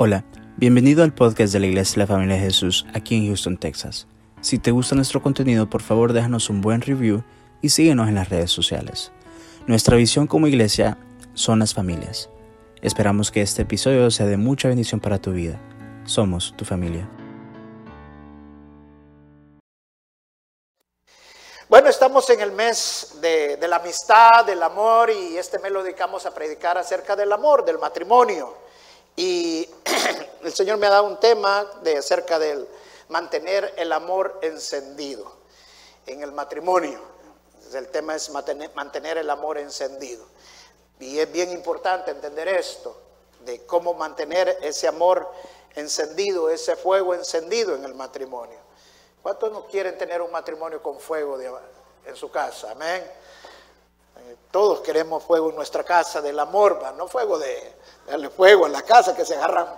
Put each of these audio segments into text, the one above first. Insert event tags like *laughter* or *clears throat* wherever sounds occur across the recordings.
Hola, bienvenido al podcast de la Iglesia de la Familia de Jesús aquí en Houston, Texas. Si te gusta nuestro contenido, por favor déjanos un buen review y síguenos en las redes sociales. Nuestra visión como iglesia son las familias. Esperamos que este episodio sea de mucha bendición para tu vida. Somos tu familia. Bueno, estamos en el mes de, de, la amistad, del amor, y este mes lo dedicamos a predicar acerca del amor, del matrimonio. Y *clears throat* el Señor me ha dado un tema de acerca del mantener el amor encendido en el matrimonio. El tema es mantener el amor encendido. Y es bien importante entender esto, de cómo mantener ese amor encendido, ese fuego encendido en el matrimonio. ¿Cuántos no quieren tener un matrimonio con fuego en su casa? Amén. Todos queremos fuego en nuestra casa del amor, no fuego de, darle fuego en la casa que se agarran.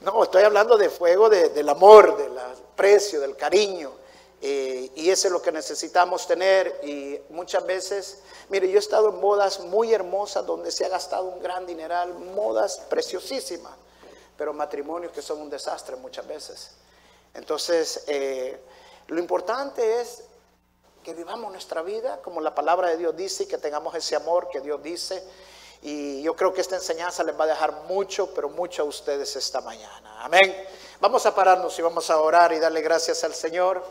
No, estoy hablando de fuego del amor, del aprecio, del cariño. Eh, y eso es lo que necesitamos tener. Y muchas veces, mire, yo he estado en bodas muy hermosas donde se ha gastado un gran dineral, modas preciosísimas, pero matrimonios que son un desastre muchas veces. Entonces, eh, lo importante es que vivamos nuestra vida como la palabra de Dios dice y que tengamos ese amor que Dios dice y yo creo que esta enseñanza les va a dejar mucho, pero mucho a ustedes esta mañana. Amén. Vamos a pararnos y vamos a orar y darle gracias al Señor.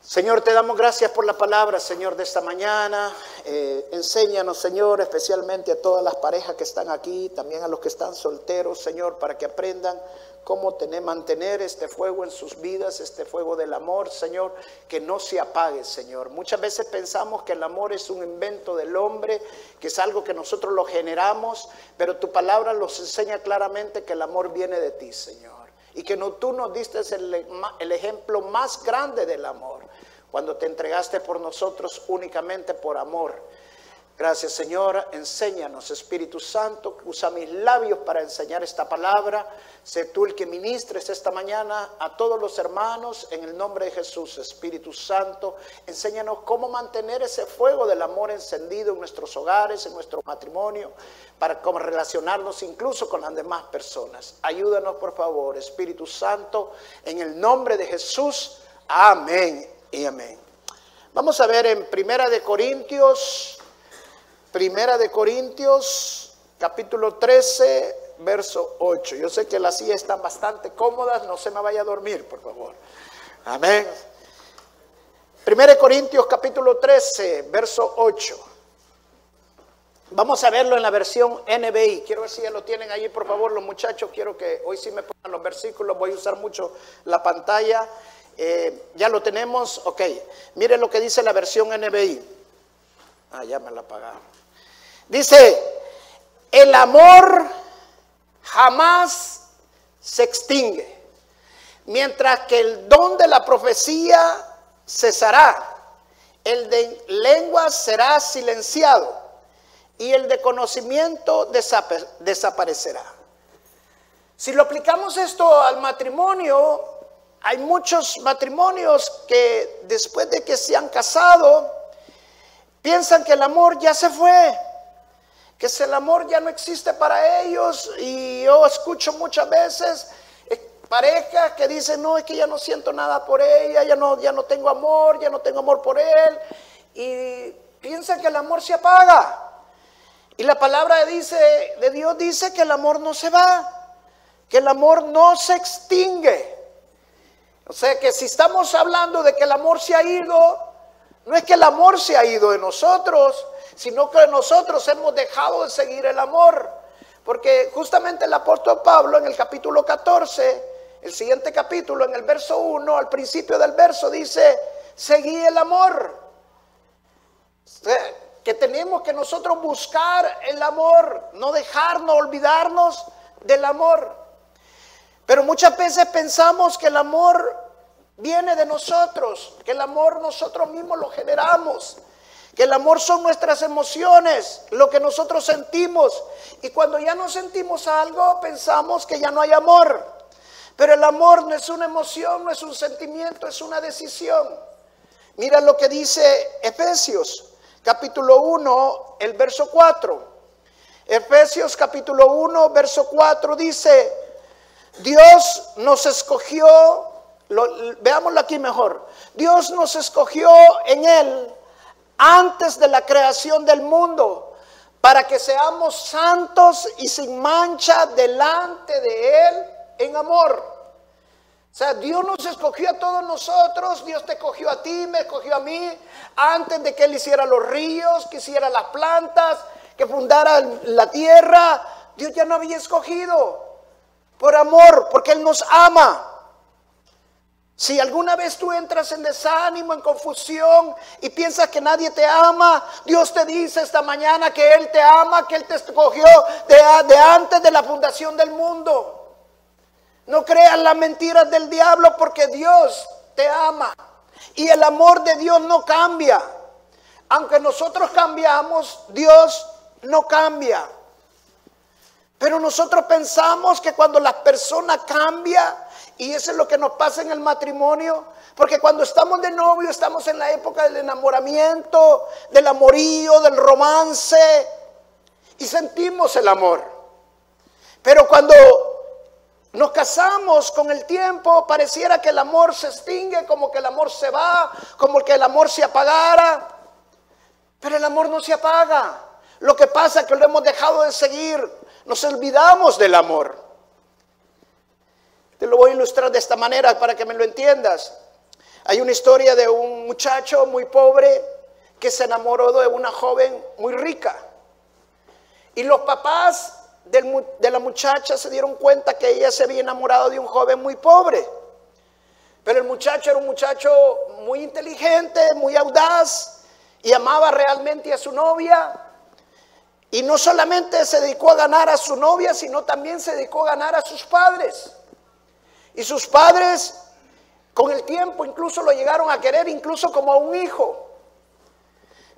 Señor, te damos gracias por la palabra, Señor, de esta mañana. Eh, enséñanos, Señor, especialmente a todas las parejas que están aquí, también a los que están solteros, Señor, para que aprendan cómo tener, mantener este fuego en sus vidas, este fuego del amor, Señor, que no se apague, Señor. Muchas veces pensamos que el amor es un invento del hombre, que es algo que nosotros lo generamos, pero tu palabra nos enseña claramente que el amor viene de ti, Señor. Y que no, tú nos diste el, el ejemplo más grande del amor, cuando te entregaste por nosotros únicamente por amor. Gracias Señor, enséñanos Espíritu Santo, usa mis labios para enseñar esta palabra. Sé tú el que ministres esta mañana a todos los hermanos en el nombre de Jesús, Espíritu Santo. Enséñanos cómo mantener ese fuego del amor encendido en nuestros hogares, en nuestro matrimonio, para cómo relacionarnos incluso con las demás personas. Ayúdanos por favor, Espíritu Santo, en el nombre de Jesús. Amén y amén. Vamos a ver en Primera de Corintios Primera de Corintios, capítulo 13, verso 8. Yo sé que las sillas están bastante cómodas, no se me vaya a dormir, por favor. Amén. Primera de Corintios, capítulo 13, verso 8. Vamos a verlo en la versión NBI. Quiero ver si ya lo tienen ahí, por favor, los muchachos. Quiero que hoy sí me pongan los versículos. Voy a usar mucho la pantalla. Eh, ya lo tenemos. Ok. Mire lo que dice la versión NBI. Ah, ya me la apagaron. Dice, el amor jamás se extingue, mientras que el don de la profecía cesará, el de lengua será silenciado y el de conocimiento desaparecerá. Si lo aplicamos esto al matrimonio, hay muchos matrimonios que después de que se han casado, piensan que el amor ya se fue que el amor ya no existe para ellos y yo escucho muchas veces eh, parejas que dicen, no, es que ya no siento nada por ella, ya no, ya no tengo amor, ya no tengo amor por él y piensan que el amor se apaga. Y la palabra dice, de Dios dice que el amor no se va, que el amor no se extingue. O sea que si estamos hablando de que el amor se ha ido, no es que el amor se ha ido de nosotros, sino que nosotros hemos dejado de seguir el amor. Porque justamente el apóstol Pablo en el capítulo 14, el siguiente capítulo, en el verso 1, al principio del verso dice, seguí el amor. Que tenemos que nosotros buscar el amor, no dejarnos, olvidarnos del amor. Pero muchas veces pensamos que el amor viene de nosotros, que el amor nosotros mismos lo generamos que el amor son nuestras emociones, lo que nosotros sentimos. Y cuando ya no sentimos algo, pensamos que ya no hay amor. Pero el amor no es una emoción, no es un sentimiento, es una decisión. Mira lo que dice Efesios, capítulo 1, el verso 4. Efesios capítulo 1, verso 4 dice, Dios nos escogió, veámoslo aquí mejor, Dios nos escogió en Él antes de la creación del mundo para que seamos santos y sin mancha delante de Él en amor. O sea, Dios nos escogió a todos nosotros, Dios te escogió a ti, me escogió a mí, antes de que Él hiciera los ríos, que hiciera las plantas, que fundara la tierra. Dios ya no había escogido por amor, porque Él nos ama. Si alguna vez tú entras en desánimo, en confusión y piensas que nadie te ama, Dios te dice esta mañana que Él te ama, que Él te escogió de, antes de la fundación del mundo. No creas las mentiras del diablo porque Dios te ama. Y el amor de Dios no cambia. Aunque nosotros cambiamos, Dios no cambia. Pero nosotros pensamos que cuando la persona cambia, y eso es lo que nos pasa en el matrimonio, porque cuando estamos de novio estamos en la época del enamoramiento, del amorío, del romance, y sentimos el amor. Pero cuando nos casamos con el tiempo, pareciera que el amor se extingue, como que el amor se va, como que el amor se apagara. Pero el amor no se apaga. Lo que pasa es que lo hemos dejado de seguir, nos olvidamos del amor. Te lo voy a ilustrar de esta manera para que me lo entiendas. Hay una historia de un muchacho muy pobre que se enamoró de una joven muy rica. Y los papás de la muchacha se dieron cuenta que ella se había enamorado de un joven muy pobre. Pero el muchacho era un muchacho muy inteligente, muy audaz y amaba realmente a su novia. Y no solamente se dedicó a ganar a su novia, sino también se dedicó a ganar a sus padres. Y sus padres con el tiempo incluso lo llegaron a querer, incluso como a un hijo.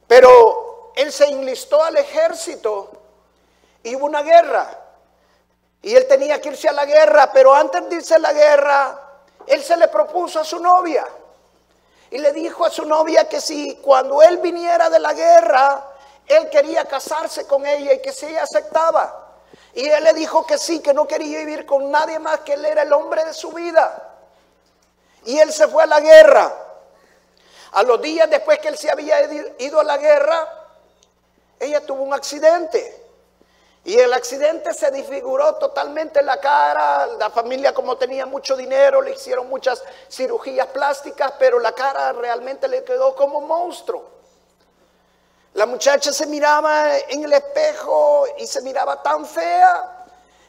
Pero él se enlistó al ejército y hubo una guerra. Y él tenía que irse a la guerra, pero antes de irse a la guerra, él se le propuso a su novia. Y le dijo a su novia que si cuando él viniera de la guerra, él quería casarse con ella y que si ella aceptaba. Y él le dijo que sí, que no quería vivir con nadie más, que él era el hombre de su vida. Y él se fue a la guerra. A los días después que él se había ido a la guerra, ella tuvo un accidente. Y el accidente se disfiguró totalmente la cara. La familia como tenía mucho dinero le hicieron muchas cirugías plásticas, pero la cara realmente le quedó como monstruo. La muchacha se miraba en el espejo y se miraba tan fea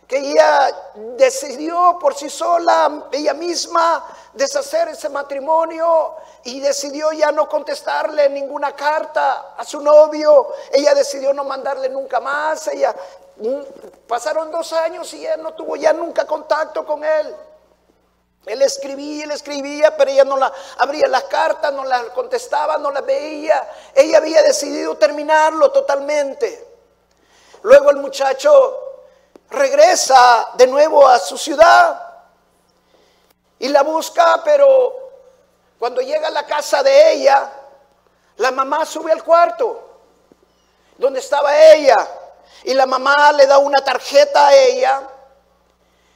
que ella decidió por sí sola, ella misma, deshacer ese matrimonio y decidió ya no contestarle ninguna carta a su novio. Ella decidió no mandarle nunca más. Ella pasaron dos años y él no tuvo ya nunca contacto con él. Él escribía, él escribía, pero ella no la abría las cartas, no las contestaba, no las veía. Ella había decidido terminarlo totalmente. Luego el muchacho regresa de nuevo a su ciudad y la busca, pero cuando llega a la casa de ella, la mamá sube al cuarto donde estaba ella y la mamá le da una tarjeta a ella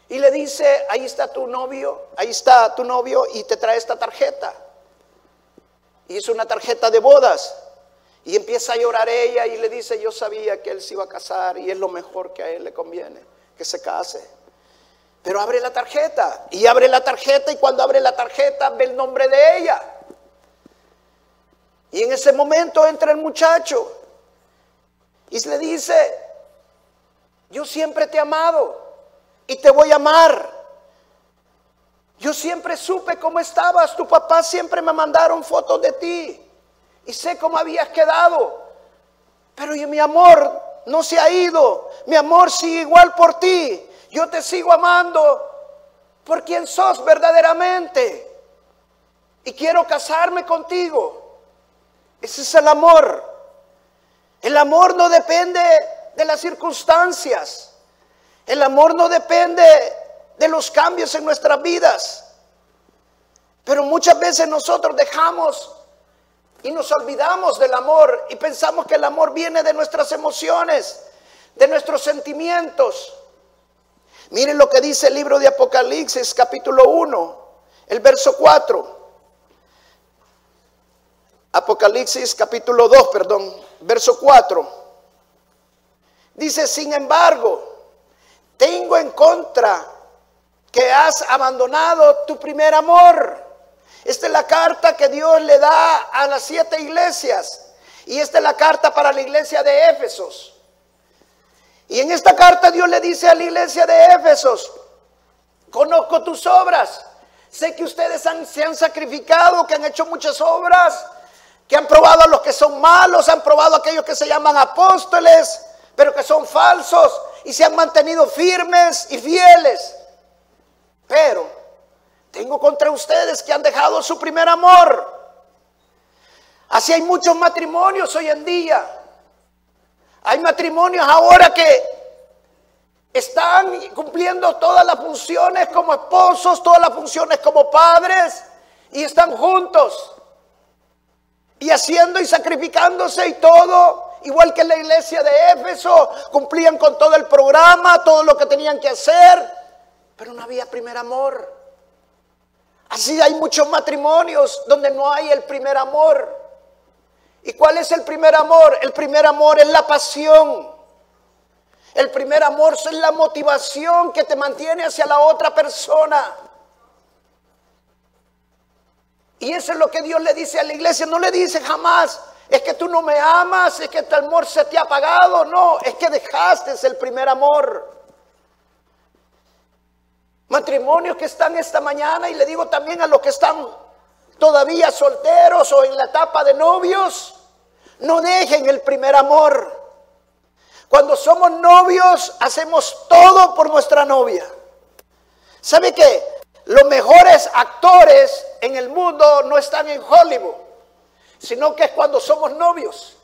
y le dice, ahí está tu novio, ahí está tu novio y te trae esta tarjeta. Y es una tarjeta de bodas. Y empieza a llorar ella y le dice, yo sabía que él se iba a casar y es lo mejor que a él le conviene, que se case. Pero abre la tarjeta y abre la tarjeta y cuando abre la tarjeta ve el nombre de ella. Y en ese momento entra el muchacho y le dice, yo siempre te he amado y te voy a amar. Yo siempre supe cómo estabas, tu papá siempre me mandaron fotos de ti y sé cómo habías quedado. Pero mi amor no se ha ido, mi amor sigue igual por ti. Yo te sigo amando por quien sos verdaderamente y quiero casarme contigo. Ese es el amor. El amor no depende de las circunstancias. El amor no depende de los cambios en nuestras vidas. Pero muchas veces nosotros dejamos y nos olvidamos del amor y pensamos que el amor viene de nuestras emociones, de nuestros sentimientos. Miren lo que dice el libro de Apocalipsis capítulo 1, el verso 4. Apocalipsis capítulo 2, perdón, verso 4. Dice, sin embargo, tengo en contra que has abandonado tu primer amor. Esta es la carta que Dios le da a las siete iglesias. Y esta es la carta para la iglesia de Éfesos. Y en esta carta Dios le dice a la iglesia de Éfesos, conozco tus obras, sé que ustedes se han sacrificado, que han hecho muchas obras, que han probado a los que son malos, han probado a aquellos que se llaman apóstoles, pero que son falsos y se han mantenido firmes y fieles. Pero tengo contra ustedes que han dejado su primer amor. Así hay muchos matrimonios hoy en día hay matrimonios ahora que están cumpliendo todas las funciones como esposos, todas las funciones como padres y están juntos y haciendo y sacrificándose y todo, igual que en la iglesia de Éfeso, cumplían con todo el programa, todo lo que tenían que hacer, pero no había primer amor. Así hay muchos matrimonios donde no hay el primer amor. ¿Y cuál es el primer amor? El primer amor es la pasión. El primer amor es la motivación que te mantiene hacia la otra persona. Y eso es lo que Dios le dice a la iglesia. No le dice jamás, es que tú no me amas, es que tu amor se te ha apagado. No, es que dejaste el primer amor. Matrimonios que están esta mañana y le digo también a los que están todavía solteros o en la etapa de novios, no dejen el primer amor. Cuando somos novios, hacemos todo por nuestra novia. ¿Sabe qué? Los mejores actores en el mundo no están en Hollywood, sino que es cuando somos novios.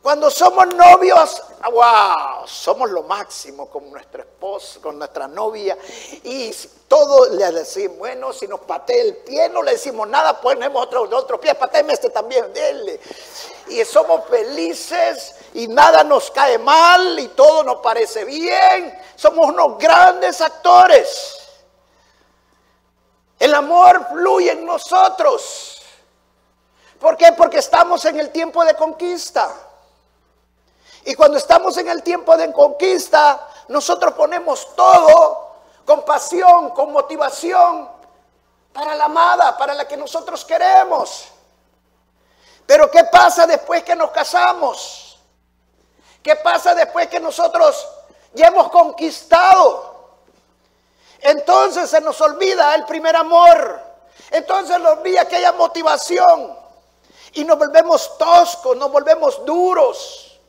Cuando somos novios, wow, somos lo máximo con nuestro esposo, con nuestra novia. Y todo le decimos, bueno, si nos patea el pie, no le decimos nada, ponemos otro, otro pie, pateeme este también, dele. Y somos felices y nada nos cae mal y todo nos parece bien. Somos unos grandes actores. El amor fluye en nosotros. ¿Por qué? Porque estamos en el tiempo de conquista. Y cuando estamos en el tiempo de conquista, nosotros ponemos todo con pasión, con motivación para la amada, para la que nosotros queremos. Pero ¿qué pasa después que nos casamos? ¿Qué pasa después que nosotros ya hemos conquistado? Entonces se nos olvida el primer amor. Entonces nos olvida aquella motivación. Y nos volvemos toscos, nos volvemos duros.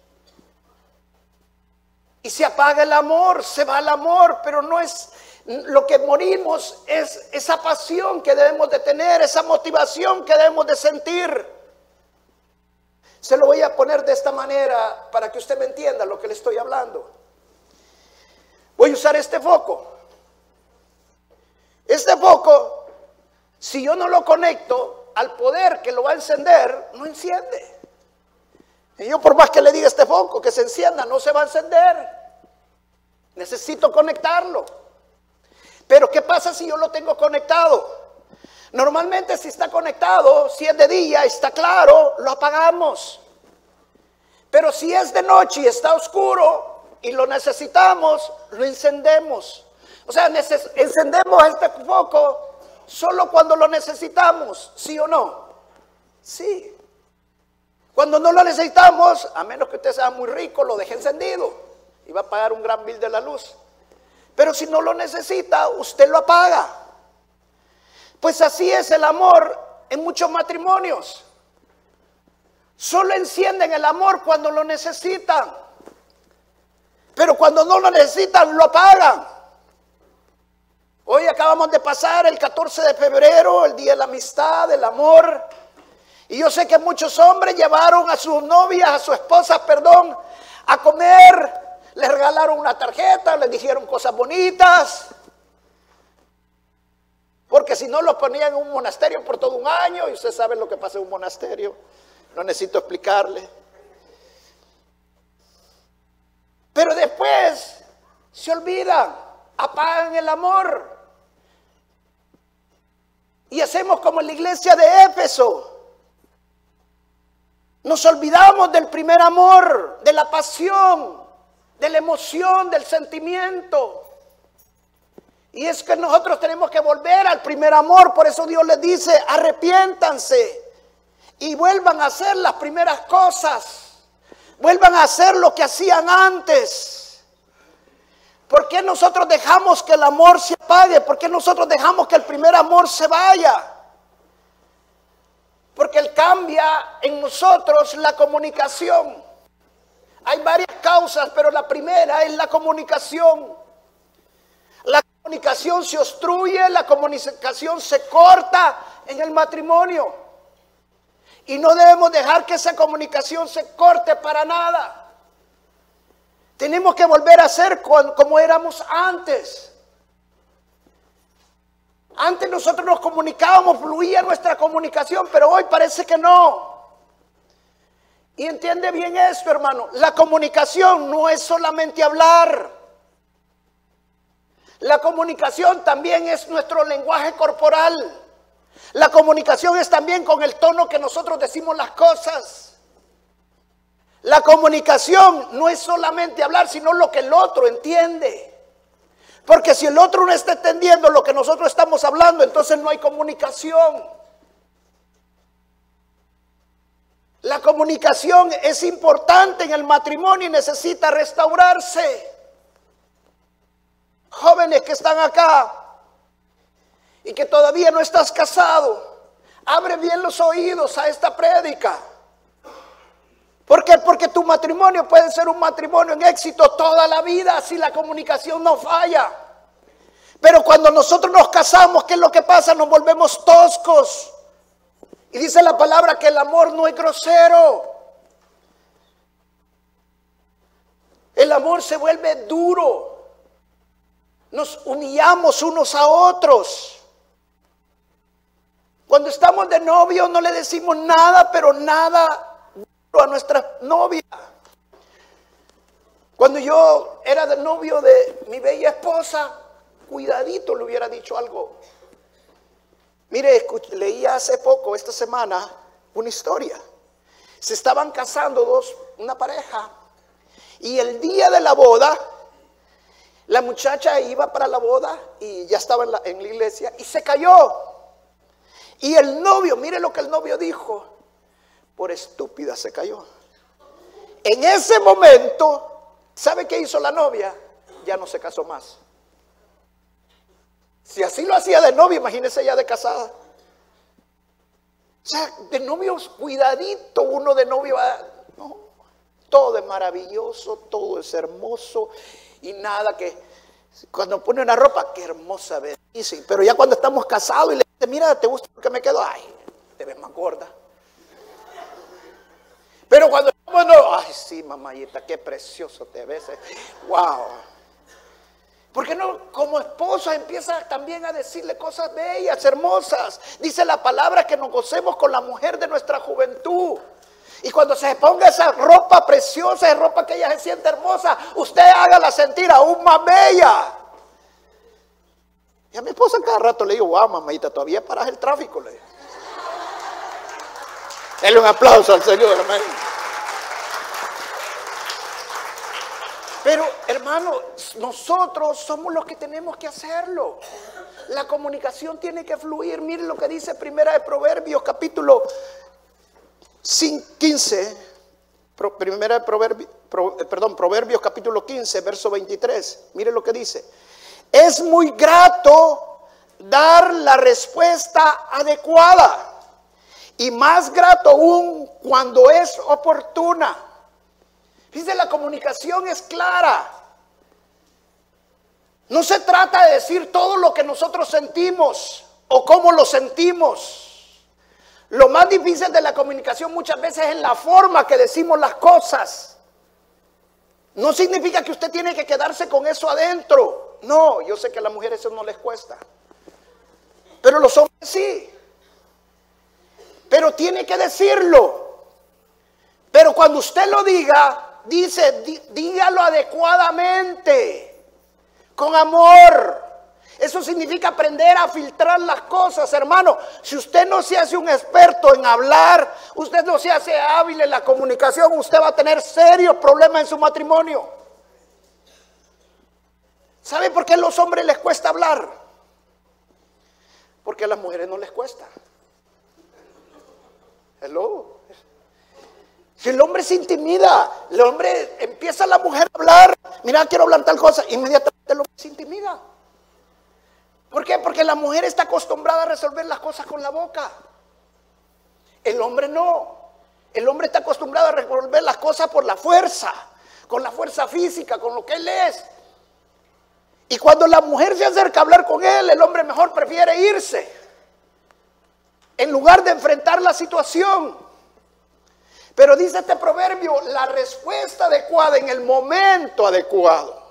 Y se apaga el amor, se va el amor, pero no es lo que morimos, es esa pasión que debemos de tener, esa motivación que debemos de sentir. Se lo voy a poner de esta manera para que usted me entienda lo que le estoy hablando. Voy a usar este foco. Este foco, si yo no lo conecto al poder que lo va a encender, no enciende. Y yo por más que le diga este foco que se encienda, no se va a encender. Necesito conectarlo. Pero ¿qué pasa si yo lo tengo conectado? Normalmente si está conectado, si es de día, está claro, lo apagamos. Pero si es de noche y está oscuro y lo necesitamos, lo encendemos. O sea, encendemos este foco solo cuando lo necesitamos, ¿sí o no? Sí. Cuando no lo necesitamos, a menos que usted sea muy rico, lo deje encendido y va a pagar un gran bill de la luz. Pero si no lo necesita, usted lo apaga. Pues así es el amor en muchos matrimonios. Solo encienden el amor cuando lo necesitan. Pero cuando no lo necesitan, lo apagan. Hoy acabamos de pasar el 14 de febrero, el Día de la Amistad, del Amor. Y yo sé que muchos hombres llevaron a sus novias, a sus esposas, perdón, a comer, les regalaron una tarjeta, les dijeron cosas bonitas. Porque si no los ponían en un monasterio por todo un año, y usted sabe lo que pasa en un monasterio, no necesito explicarle. Pero después se olvidan, apagan el amor. Y hacemos como en la iglesia de Éfeso. Nos olvidamos del primer amor, de la pasión, de la emoción, del sentimiento. Y es que nosotros tenemos que volver al primer amor. Por eso Dios les dice, arrepiéntanse y vuelvan a hacer las primeras cosas. Vuelvan a hacer lo que hacían antes. ¿Por qué nosotros dejamos que el amor se apague? ¿Por qué nosotros dejamos que el primer amor se vaya? Porque Él cambia en nosotros la comunicación. Hay varias causas, pero la primera es la comunicación. La comunicación se obstruye, la comunicación se corta en el matrimonio. Y no debemos dejar que esa comunicación se corte para nada. Tenemos que volver a ser como éramos antes. Antes nosotros nos comunicábamos, fluía nuestra comunicación, pero hoy parece que no. Y entiende bien esto, hermano. La comunicación no es solamente hablar. La comunicación también es nuestro lenguaje corporal. La comunicación es también con el tono que nosotros decimos las cosas. La comunicación no es solamente hablar, sino lo que el otro entiende. Porque si el otro no está entendiendo lo que nosotros estamos hablando, entonces no hay comunicación. La comunicación es importante en el matrimonio y necesita restaurarse. Jóvenes que están acá y que todavía no estás casado, abre bien los oídos a esta prédica. ¿Por qué? Porque tu matrimonio puede ser un matrimonio en éxito toda la vida si la comunicación no falla. Pero cuando nosotros nos casamos, ¿qué es lo que pasa? Nos volvemos toscos. Y dice la palabra que el amor no es grosero. El amor se vuelve duro. Nos humillamos unos a otros. Cuando estamos de novio no le decimos nada, pero nada a nuestra novia. Cuando yo era de novio de mi bella esposa, cuidadito le hubiera dicho algo. Mire, leí hace poco, esta semana, una historia. Se estaban casando dos, una pareja. Y el día de la boda, la muchacha iba para la boda y ya estaba en la iglesia y se cayó. Y el novio, mire lo que el novio dijo, por estúpida se cayó. En ese momento, ¿sabe qué hizo la novia? Ya no se casó más. Si así lo hacía de novia, imagínese ya de casada. O sea, de novios, cuidadito, uno de novio, no, todo es maravilloso, todo es hermoso y nada que cuando pone una ropa, qué hermosa dice, pero ya cuando estamos casados y le mira, ¿te gusta que me quedo? Ay, te ves más gorda. Pero cuando bueno, ay, sí, mamayita, qué precioso te ves. Wow. ¿Por qué no como esposa empieza también a decirle cosas bellas, hermosas? Dice la palabra que nos gocemos con la mujer de nuestra juventud. Y cuando se ponga esa ropa preciosa, esa ropa que ella se siente hermosa, usted hágala sentir aún más bella. Y a mi esposa cada rato le digo, wow, mamadita, todavía paras el tráfico. Dale un aplauso al Señor, hermano. Pero, hermano, nosotros somos los que tenemos que hacerlo. La comunicación tiene que fluir. Miren lo que dice Primera de Proverbios, capítulo 15. Primera de Proverbios, perdón, Proverbios capítulo 15, verso 23. Miren lo que dice. Es muy grato dar la respuesta adecuada y más grato aún cuando es oportuna. Dice, la comunicación es clara. No se trata de decir todo lo que nosotros sentimos o cómo lo sentimos. Lo más difícil de la comunicación muchas veces es la forma que decimos las cosas. No significa que usted tiene que quedarse con eso adentro. No, yo sé que a las mujeres eso no les cuesta. Pero los hombres sí. Pero tiene que decirlo. Pero cuando usted lo diga, dice, dígalo adecuadamente, con amor. Eso significa aprender a filtrar las cosas, hermano. Si usted no se hace un experto en hablar, usted no se hace hábil en la comunicación, usted va a tener serios problemas en su matrimonio. ¿Sabe por qué a los hombres les cuesta hablar? Porque a las mujeres no les cuesta. Si el hombre se intimida, el hombre empieza la mujer a hablar, mira, quiero hablar tal cosa, inmediatamente el hombre se intimida. ¿Por qué? Porque la mujer está acostumbrada a resolver las cosas con la boca. El hombre no. El hombre está acostumbrado a resolver las cosas por la fuerza, con la fuerza física, con lo que él es. Y cuando la mujer se acerca a hablar con él, el hombre mejor prefiere irse. En lugar de enfrentar la situación. Pero dice este proverbio, la respuesta adecuada en el momento adecuado.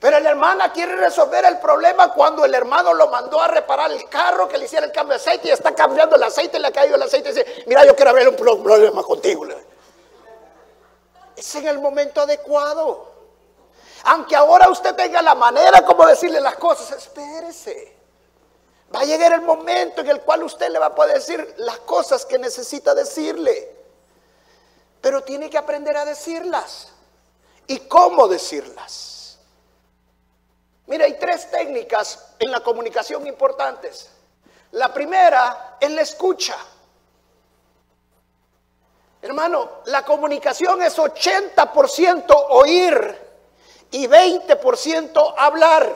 Pero la hermana quiere resolver el problema cuando el hermano lo mandó a reparar el carro, que le hiciera el cambio de aceite y está cambiando el aceite, le ha caído el aceite y dice, mira, yo quiero ver un problema contigo. Es en el momento adecuado. Aunque ahora usted tenga la manera como decirle las cosas, espérese. Va a llegar el momento en el cual usted le va a poder decir las cosas que necesita decirle. Pero tiene que aprender a decirlas. ¿Y cómo decirlas? Mira, hay tres técnicas en la comunicación importantes. La primera es la escucha. Hermano, la comunicación es 80% oír y 20% hablar.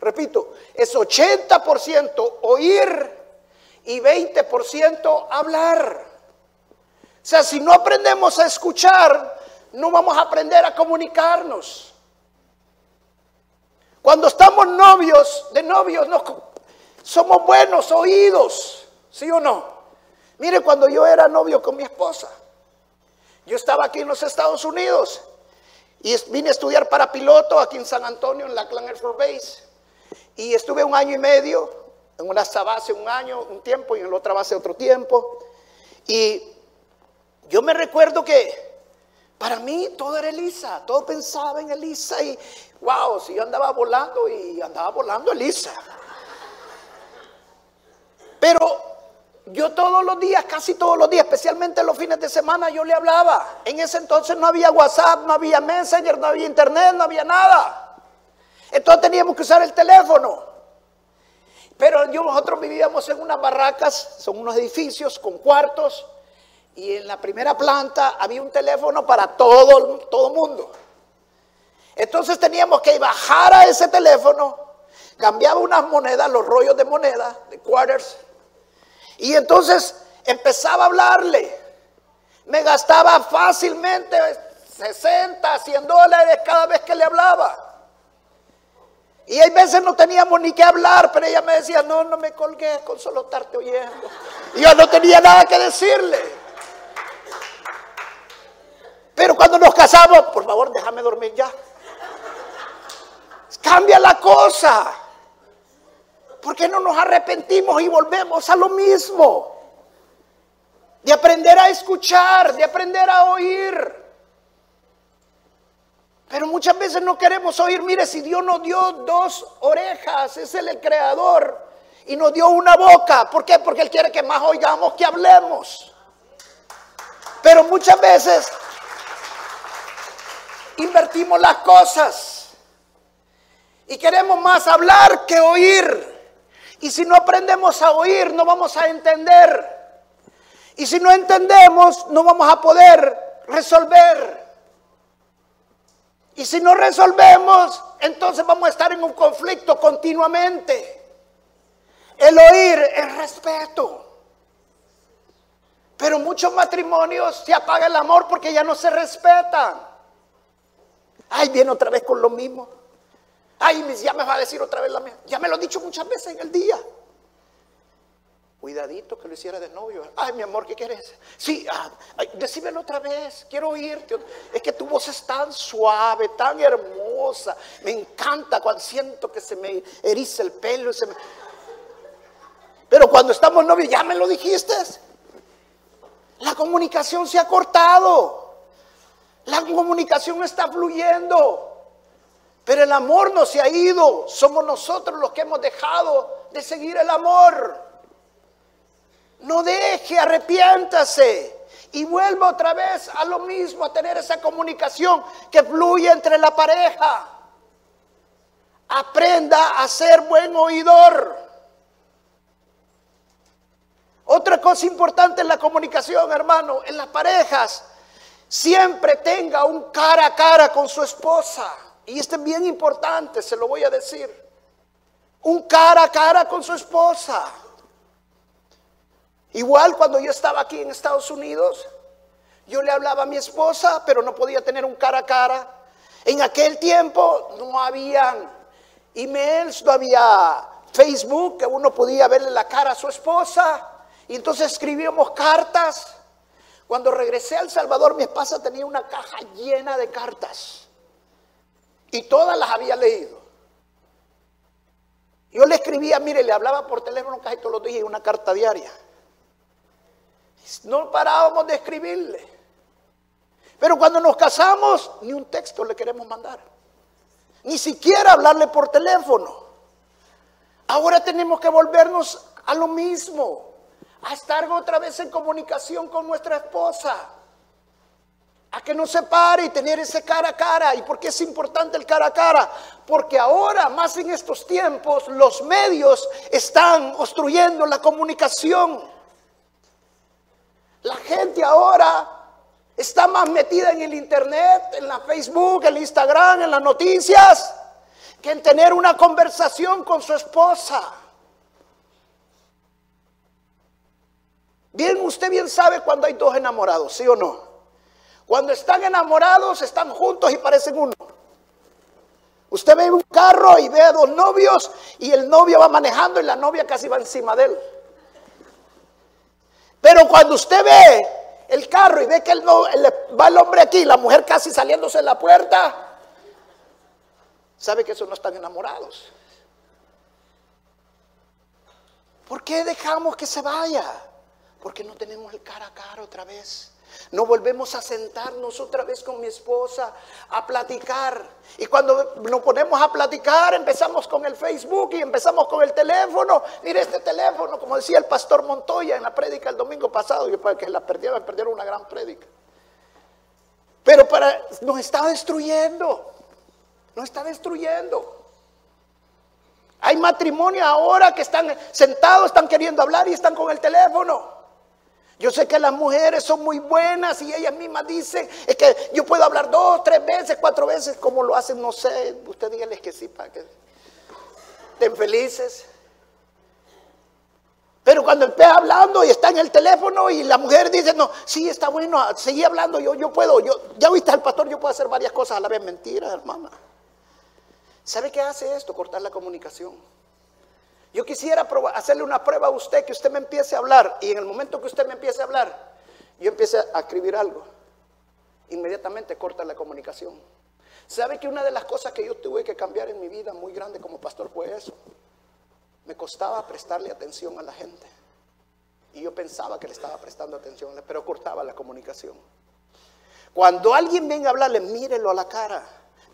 Repito, es 80% oír y 20% hablar. O sea, si no aprendemos a escuchar, no vamos a aprender a comunicarnos. Cuando estamos novios, de novios, no, somos buenos oídos, ¿sí o no? Mire, cuando yo era novio con mi esposa, yo estaba aquí en los Estados Unidos y vine a estudiar para piloto aquí en San Antonio, en la Clan Air Force Base. Y estuve un año y medio, en una base un año, un tiempo, y en la otra base otro tiempo. Y yo me recuerdo que para mí todo era Elisa, todo pensaba en Elisa y wow, si yo andaba volando y andaba volando Elisa. Pero yo todos los días, casi todos los días, especialmente los fines de semana, yo le hablaba. En ese entonces no había WhatsApp, no había Messenger, no había Internet, no había nada. Entonces teníamos que usar el teléfono. Pero yo, nosotros vivíamos en unas barracas, son unos edificios con cuartos, y en la primera planta había un teléfono para todo todo mundo. Entonces teníamos que bajar a ese teléfono, cambiaba unas monedas, los rollos de moneda, de quarters, y entonces empezaba a hablarle. Me gastaba fácilmente 60, 100 dólares cada vez que le hablaba. Y hay veces no teníamos ni que hablar, pero ella me decía, no, no me colgué con solo estarte oyendo. Y yo no tenía nada que decirle. Pero cuando nos casamos, por favor, déjame dormir ya. Cambia la cosa. ¿Por qué no nos arrepentimos y volvemos a lo mismo? De aprender a escuchar, de aprender a oír. Pero muchas veces no queremos oír. Mire, si Dios nos dio dos orejas, es el creador. Y nos dio una boca. ¿Por qué? Porque Él quiere que más oigamos que hablemos. Pero muchas veces invertimos las cosas. Y queremos más hablar que oír. Y si no aprendemos a oír, no vamos a entender. Y si no entendemos, no vamos a poder resolver. Y si no resolvemos, entonces vamos a estar en un conflicto continuamente. El oír es respeto. Pero muchos matrimonios se apaga el amor porque ya no se respetan. Ay, viene otra vez con lo mismo. Ay, ya me va a decir otra vez la misma. Ya me lo he dicho muchas veces en el día. Cuidadito que lo hiciera de novio. Ay, mi amor, ¿qué quieres? Sí, ah, decímelo otra vez. Quiero oírte. Es que tu voz es tan suave, tan hermosa. Me encanta cuando siento que se me eriza el pelo. Pero cuando estamos novios, ya me lo dijiste. La comunicación se ha cortado. La comunicación está fluyendo. Pero el amor no se ha ido. Somos nosotros los que hemos dejado de seguir el amor. No deje, arrepiéntase. Y vuelva otra vez a lo mismo, a tener esa comunicación que fluye entre la pareja. Aprenda a ser buen oidor. Otra cosa importante en la comunicación, hermano, en las parejas, siempre tenga un cara a cara con su esposa. Y esto es bien importante, se lo voy a decir. Un cara a cara con su esposa. Igual cuando yo estaba aquí en Estados Unidos, yo le hablaba a mi esposa, pero no podía tener un cara a cara. En aquel tiempo no habían emails, no había Facebook, que uno podía verle la cara a su esposa. Y entonces escribíamos cartas. Cuando regresé a El Salvador, mi esposa tenía una caja llena de cartas. Y todas las había leído. Yo le escribía, mire, le hablaba por teléfono casi todos los días una carta diaria. No parábamos de escribirle. Pero cuando nos casamos, ni un texto le queremos mandar. Ni siquiera hablarle por teléfono. Ahora tenemos que volvernos a lo mismo, a estar otra vez en comunicación con nuestra esposa, a que nos separe y tener ese cara a cara. ¿Y por qué es importante el cara a cara? Porque ahora, más en estos tiempos, los medios están obstruyendo la comunicación. La gente ahora está más metida en el internet, en la Facebook, en el Instagram, en las noticias, que en tener una conversación con su esposa. Bien, usted bien sabe cuando hay dos enamorados, ¿sí o no? Cuando están enamorados, están juntos y parecen uno. Usted ve un carro y ve a dos novios y el novio va manejando y la novia casi va encima de él. Pero cuando usted ve el carro y ve que va el hombre aquí, la mujer casi saliéndose de la puerta, sabe que esos no están enamorados. ¿Por qué dejamos que se vaya? Porque no tenemos el cara a cara otra vez. No volvemos a sentarnos otra vez con mi esposa a platicar. Y cuando nos ponemos a platicar, empezamos con el Facebook y empezamos con el teléfono. Mire este teléfono, como decía el pastor Montoya en la prédica el domingo pasado. Yo para que la perdieron, perdieron una gran prédica. Pero para, nos está destruyendo. Nos está destruyendo. Hay matrimonios ahora que están sentados, están queriendo hablar y están con el teléfono. Yo sé que las mujeres son muy buenas y ellas mismas dicen, es que yo puedo hablar dos, tres veces, cuatro veces, como lo hacen, no sé, usted dígales que sí, para que estén felices. Pero cuando empieza hablando y está en el teléfono y la mujer dice, no, sí, está bueno, seguí hablando, yo, yo puedo, yo, ya viste al pastor, yo puedo hacer varias cosas a la vez, mentira, hermana. ¿Sabe qué hace esto? Cortar la comunicación. Yo quisiera hacerle una prueba a usted, que usted me empiece a hablar y en el momento que usted me empiece a hablar, yo empiece a escribir algo. Inmediatamente corta la comunicación. ¿Sabe que una de las cosas que yo tuve que cambiar en mi vida muy grande como pastor fue eso? Me costaba prestarle atención a la gente. Y yo pensaba que le estaba prestando atención, pero cortaba la comunicación. Cuando alguien venga a hablarle, mírelo a la cara,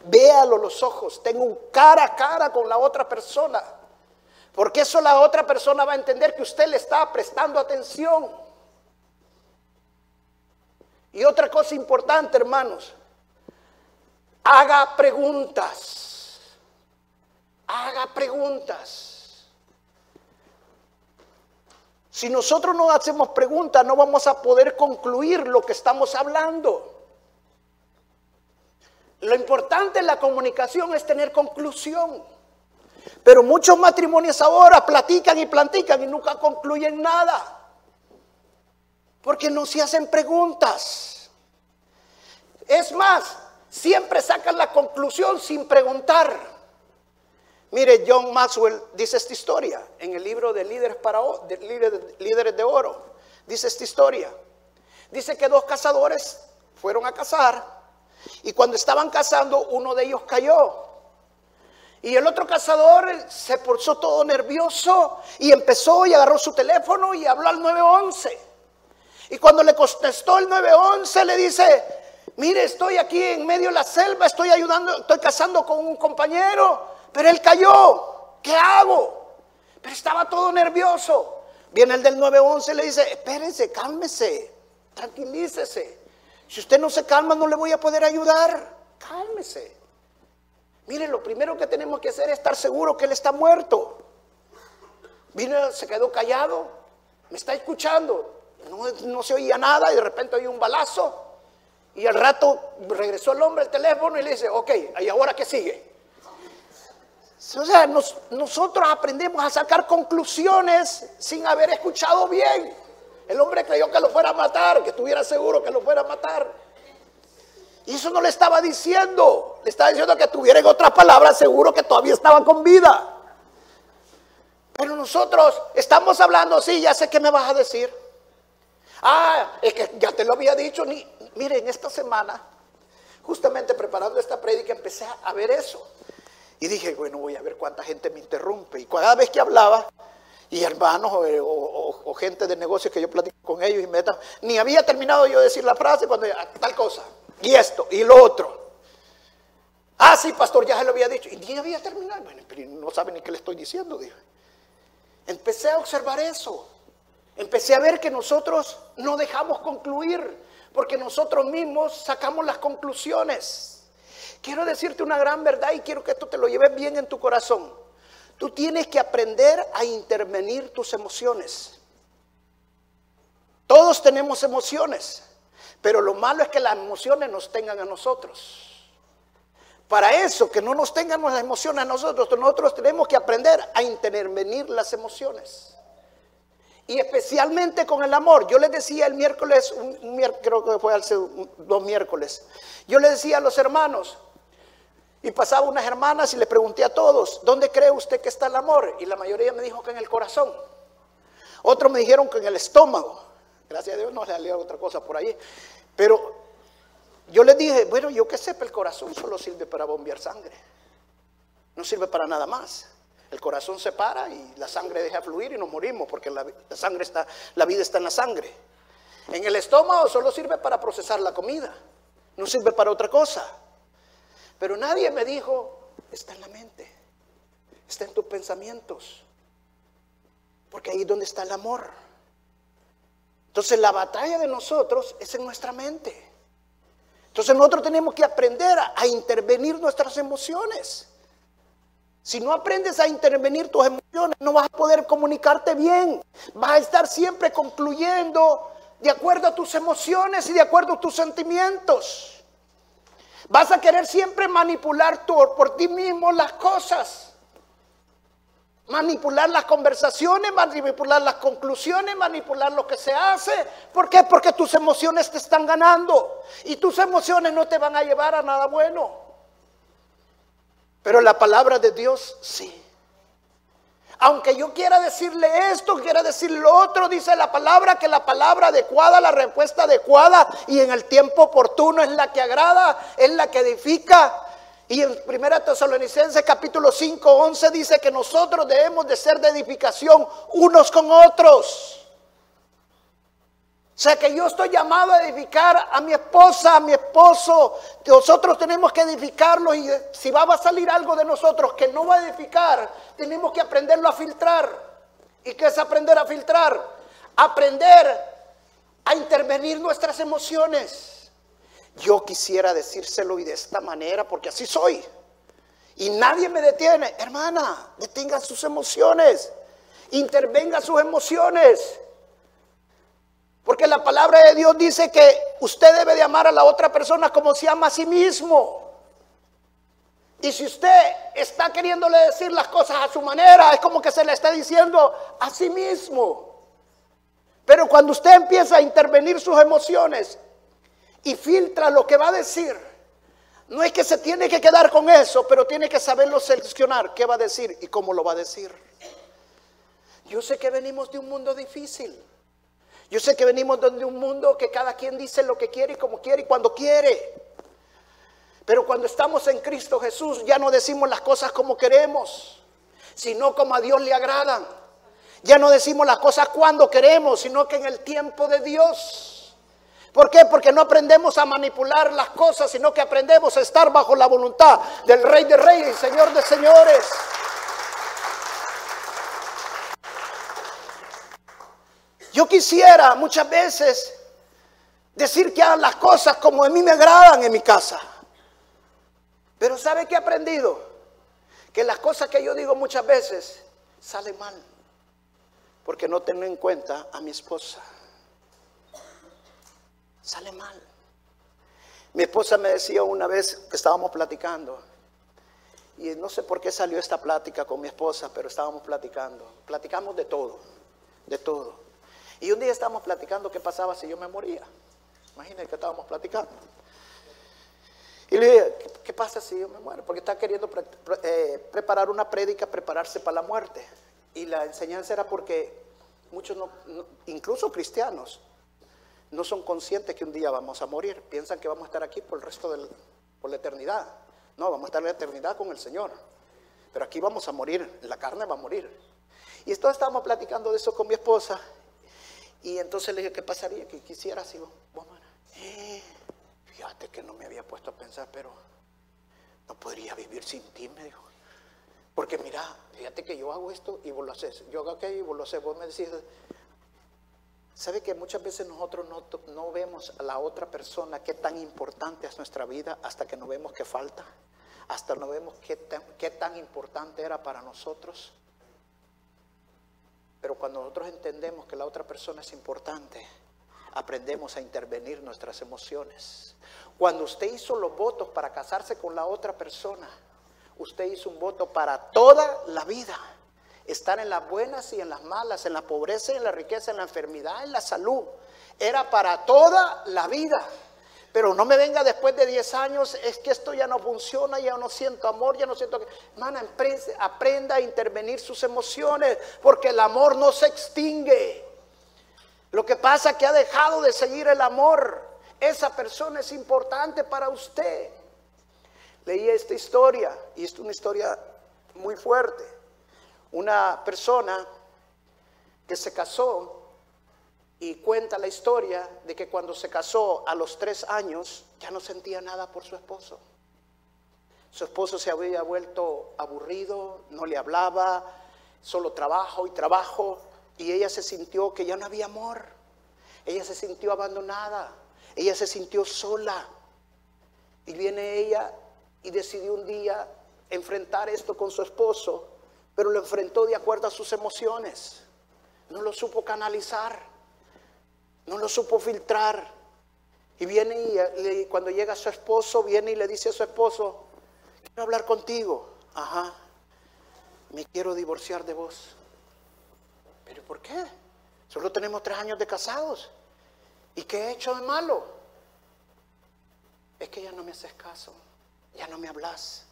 véalo los ojos, tengo un cara a cara con la otra persona. Porque eso la otra persona va a entender que usted le está prestando atención. Y otra cosa importante, hermanos, haga preguntas. Haga preguntas. Si nosotros no hacemos preguntas, no vamos a poder concluir lo que estamos hablando. Lo importante en la comunicación es tener conclusión. Pero muchos matrimonios ahora platican y platican y nunca concluyen nada. Porque no se hacen preguntas. Es más, siempre sacan la conclusión sin preguntar. Mire, John Maxwell dice esta historia en el libro de Líderes, para, de líderes de Oro. Dice esta historia. Dice que dos cazadores fueron a cazar y cuando estaban cazando uno de ellos cayó y el otro cazador se puso todo nervioso y empezó y agarró su teléfono y habló al 911. Y cuando le contestó el 911 le dice, mire, estoy aquí en medio de la selva, estoy ayudando, estoy casando con un compañero, pero él cayó. ¿Qué hago? Pero estaba todo nervioso. Viene el del 911 y le dice, espérense, cálmese, tranquilícese. Si usted no se calma, no le voy a poder ayudar. Cálmese. Mire, lo primero que tenemos que hacer es estar seguro que él está muerto. Vino, se quedó callado, me está escuchando. No, no se oía nada y de repente oí un balazo. Y al rato regresó el hombre al teléfono y le dice, ok, ¿y ahora qué sigue? O sea, nosotros aprendemos a sacar conclusiones sin haber escuchado bien. El hombre creyó que lo fuera a matar, que estuviera seguro que lo fuera a matar. Y eso no le estaba diciendo. Le estaba diciendo que tuviera en otras palabras seguro que todavía estaba con vida. Pero nosotros estamos hablando, sí, ya sé qué me vas a decir. Ah, es que ya te lo había dicho. Ni, miren, esta semana, justamente preparando esta prédica, empecé a ver eso. Y dije, bueno, voy a ver cuánta gente me interrumpe. Y cada vez que hablaba, y hermanos o, gente de negocios que yo platico con ellos y me ni había terminado yo de decir la frase cuando tal cosa, y esto, y lo otro. Ah, sí, pastor, ya se lo había dicho. Y ni había terminado. Bueno, pero no sabe ni qué le estoy diciendo, dije. Empecé a observar eso. Empecé a ver que nosotros no dejamos concluir, porque nosotros mismos sacamos las conclusiones. Quiero decirte una gran verdad y quiero que esto te lo lleves bien en tu corazón. Tú tienes que aprender a intervenir tus emociones. Todos tenemos emociones, pero lo malo es que las emociones nos tengan a nosotros. Para eso, que no nos tengan las emociones a nosotros, nosotros tenemos que aprender a intervenir las emociones. Y especialmente con el amor. Yo les decía el miércoles, un, creo que fue hace dos miércoles, yo les decía a los hermanos, y pasaba unas hermanas y le pregunté a todos, ¿dónde cree usted que está el amor? Y la mayoría me dijo que en el corazón. Otros me dijeron que en el estómago. Gracias a Dios no salió otra cosa por ahí. Pero yo les dije, bueno, yo que sepa, el corazón solo sirve para bombear sangre. No sirve para nada más. El corazón se para y la sangre deja fluir y nos morimos porque la, la sangre está, la vida está en la sangre. En el estómago solo sirve para procesar la comida. No sirve para otra cosa. Pero nadie me dijo, está en la mente, está en tus pensamientos, porque ahí es donde está el amor. Entonces la batalla de nosotros es en nuestra mente. Entonces nosotros tenemos que aprender a, intervenir nuestras emociones. Si no aprendes a intervenir tus emociones, no vas a poder comunicarte bien. Vas a estar siempre concluyendo de acuerdo a tus emociones y de acuerdo a tus sentimientos. Vas a querer siempre manipular por ti mismo las cosas. Manipular las conversaciones, manipular las conclusiones, manipular lo que se hace. ¿Por qué? Porque tus emociones te están ganando. Y tus emociones no te van a llevar a nada bueno. Pero la palabra de Dios sí. Aunque yo quiera decirle esto, quiera decirle lo otro, dice la palabra que la palabra adecuada, la respuesta adecuada y en el tiempo oportuno es la que agrada, es la que edifica. Y en 1 Tesalonicenses capítulo 5, 11 dice que nosotros debemos de ser de edificación unos con otros. O sea que yo estoy llamado a edificar a mi esposa, a mi esposo. Nosotros tenemos que edificarlo y si va a salir algo de nosotros que no va a edificar, tenemos que aprenderlo a filtrar. ¿Y qué es aprender a filtrar? Aprender a intervenir nuestras emociones. Yo quisiera decírselo y de esta manera porque así soy. Y nadie me detiene. Hermana, detenga sus emociones. Intervenga sus emociones. Porque la palabra de Dios dice que usted debe de amar a la otra persona como se ama a sí mismo. Y si usted está queriéndole decir las cosas a su manera, es como que se le está diciendo a sí mismo. Pero cuando usted empieza a intervenir sus emociones y filtra lo que va a decir, no es que se tiene que quedar con eso, pero tiene que saberlo seleccionar, qué va a decir y cómo lo va a decir. Yo sé que venimos de un mundo difícil. Yo sé que venimos de un mundo que cada quien dice lo que quiere y como quiere y cuando quiere. Pero cuando estamos en Cristo Jesús ya no decimos las cosas como queremos, sino como a Dios le agradan. Ya no decimos las cosas cuando queremos, sino que en el tiempo de Dios. ¿Por qué? Porque no aprendemos a manipular las cosas, sino que aprendemos a estar bajo la voluntad del Rey de Reyes y Señor de Señores. Yo quisiera muchas veces decir que hagan las cosas como a mí me agradan en mi casa. Pero ¿sabe qué he aprendido? Que las cosas que yo digo muchas veces salen mal. Porque no tengo en cuenta a mi esposa. Sale mal. Mi esposa me decía una vez que estábamos platicando, y no sé por qué salió esta plática con mi esposa, pero estábamos platicando. Platicamos de todo, de todo. Y un día estábamos platicando qué pasaba si yo me moría. Imagínense que estábamos platicando. Y le dije, ¿qué, pasa si yo me muero? Porque está queriendo eh, preparar una prédica, prepararse para la muerte. Y la enseñanza era porque muchos, incluso cristianos, no son conscientes que un día vamos a morir. Piensan que vamos a estar aquí por el resto de por la eternidad. No, vamos a estar en la eternidad con el Señor. Pero aquí vamos a morir, la carne va a morir. Y entonces estábamos platicando de eso con mi esposa y entonces le dije, ¿qué pasaría? que quisiera si vos, eh, fíjate que no me había puesto a pensar, pero no podría vivir sin ti, me dijo. Porque mira, fíjate que yo hago esto y vos lo haces. Yo hago aquello y vos lo haces. Vos me decís, ¿sabe que muchas veces nosotros no, no vemos a la otra persona qué tan importante es nuestra vida hasta que no vemos qué falta? Hasta no vemos qué qué tan importante era para nosotros. Pero cuando nosotros entendemos que la otra persona es importante, aprendemos a intervenir nuestras emociones. Cuando usted hizo los votos para casarse con la otra persona, usted hizo un voto para toda la vida. Estar en las buenas y en las malas, en la pobreza y en la riqueza, en la enfermedad, en la salud. Era para toda la vida. Pero no me venga después de 10 años, es que esto ya no funciona, ya no siento amor, ya no siento. Hermana, aprenda a intervenir sus emociones, porque el amor no se extingue. Lo que pasa es que ha dejado de seguir el amor. Esa persona es importante para usted. Leí esta historia, y es una historia muy fuerte. Una persona que se casó y cuenta la historia de que cuando se casó a los tres años ya no sentía nada por su esposo. Su esposo se había vuelto aburrido, no le hablaba, solo trabajo y trabajo, y ella se sintió que ya no había amor. Ella se sintió abandonada, ella se sintió sola. Y viene ella y decidió un día enfrentar esto con su esposo, pero lo enfrentó de acuerdo a sus emociones. No lo supo canalizar. No lo supo filtrar. Y viene y cuando llega su esposo, viene y le dice a su esposo, quiero hablar contigo. Ajá, me quiero divorciar de vos. ¿Pero por qué? Solo tenemos tres años de casados. ¿Y qué he hecho de malo? Es que ya no me haces caso, ya no me hablas.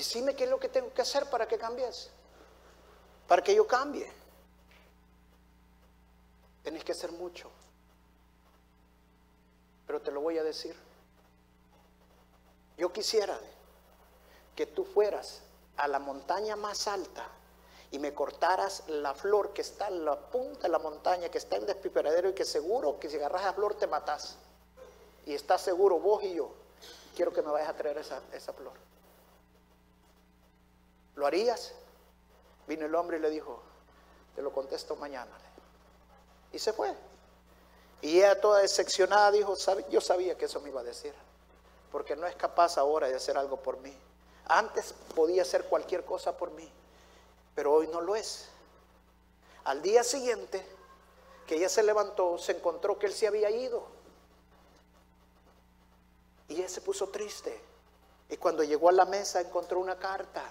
Decime qué es lo que tengo que hacer para que cambies, para que yo cambie. Tenés que hacer mucho. Pero te lo voy a decir. Yo quisiera que tú fueras a la montaña más alta y me cortaras la flor que está en la punta de la montaña, que está en despiperadero y que seguro que si agarras la flor te matas. Y estás seguro vos y yo, quiero que me vayas a traer esa, esa flor. ¿Lo harías? Vino el hombre y le dijo, te lo contesto mañana. Y se fue. Y ella toda decepcionada dijo, yo sabía que eso me iba a decir, porque no es capaz ahora de hacer algo por mí. Antes podía hacer cualquier cosa por mí, pero hoy no lo es. Al día siguiente, que ella se levantó, se encontró que él se había ido. Y ella se puso triste. Y cuando llegó a la mesa encontró una carta.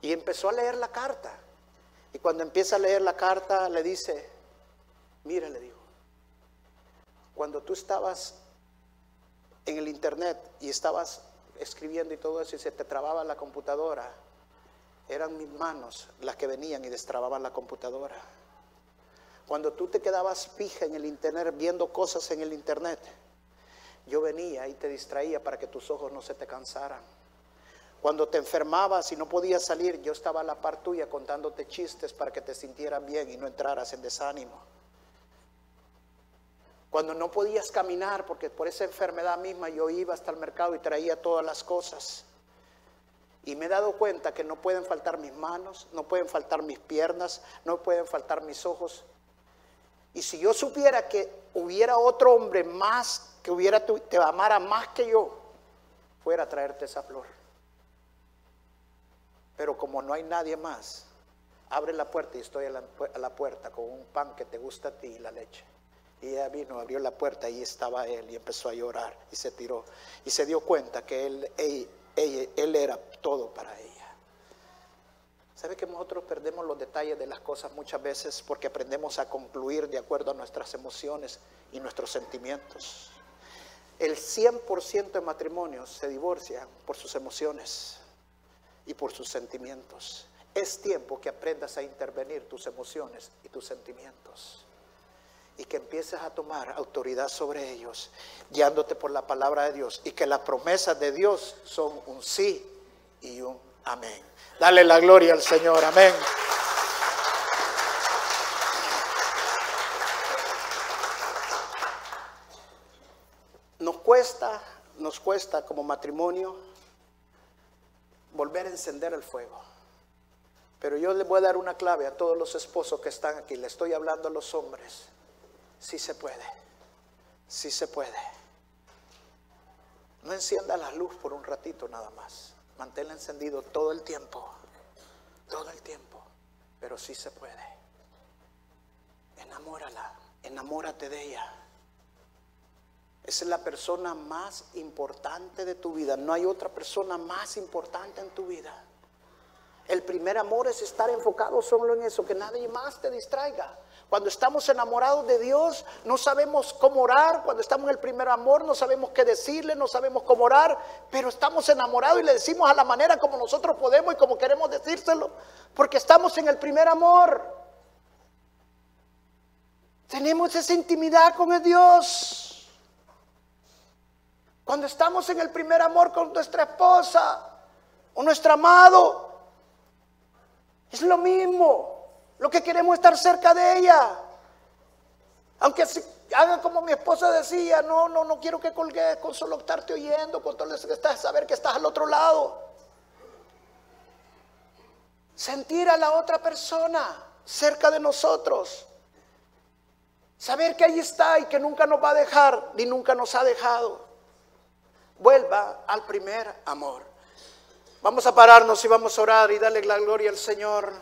Y empezó a leer la carta. Y cuando empieza a leer la carta le dice, Mira, le dijo, cuando tú estabas en el internet y estabas escribiendo y todo eso y se te trababa la computadora, eran mis manos las que venían y destrababan la computadora. Cuando tú te quedabas fija en el internet viendo cosas en el internet, yo venía y te distraía para que tus ojos no se te cansaran. Cuando te enfermabas y no podías salir, yo estaba a la par tuya contándote chistes para que te sintieran bien y no entraras en desánimo. Cuando no podías caminar, porque por esa enfermedad misma yo iba hasta el mercado y traía todas las cosas. Y me he dado cuenta que no pueden faltar mis manos, no pueden faltar mis piernas, no pueden faltar mis ojos. Y si yo supiera que hubiera otro hombre más que hubiera te amara más que yo, fuera a traerte esa flor. Pero como no hay nadie más, abre la puerta y estoy a la, puerta con un pan que te gusta a ti y la leche. Y ella vino, abrió la puerta y estaba él y empezó a llorar y se tiró. Y se dio cuenta que él, él, era todo para ella. ¿Sabe que nosotros perdemos los detalles de las cosas muchas veces porque aprendemos a concluir de acuerdo a nuestras emociones y nuestros sentimientos? El 100% de matrimonios se divorcian por sus emociones y por sus sentimientos. Es tiempo que aprendas a intervenir tus emociones y tus sentimientos y que empieces a tomar autoridad sobre ellos, guiándote por la palabra de Dios y que las promesas de Dios son un sí y un amén. Dale la gloria al Señor, amén. Nos cuesta, nos cuesta como matrimonio volver a encender el fuego. Pero yo le voy a dar una clave a todos los esposos que están aquí. Le estoy hablando a los hombres. Sí se puede. Sí se puede. No encienda la luz por un ratito nada más. Manténla encendido todo el tiempo. Todo el tiempo. Pero sí se puede. Enamórala. Enamórate de ella. Esa es la persona más importante de tu vida. No hay otra persona más importante en tu vida. El primer amor es estar enfocado solo en eso, que nadie más te distraiga. Cuando estamos enamorados de Dios, no sabemos cómo orar. Cuando estamos en el primer amor, no sabemos qué decirle, no sabemos cómo orar. Pero estamos enamorados y le decimos a la manera como nosotros podemos y como queremos decírselo. Porque estamos en el primer amor. Tenemos esa intimidad con el Dios. Cuando estamos en el primer amor con nuestra esposa o nuestro amado, es lo mismo. Lo que queremos es estar cerca de ella. Aunque haga como mi esposa decía, no, no, no quiero que colgues con solo estarte oyendo, con todo que estás, saber que estás al otro lado. Sentir a la otra persona cerca de nosotros. Saber que ahí está y que nunca nos va a dejar, ni nunca nos ha dejado. Vuelva al primer amor. Vamos a pararnos y vamos a orar y darle la gloria al Señor.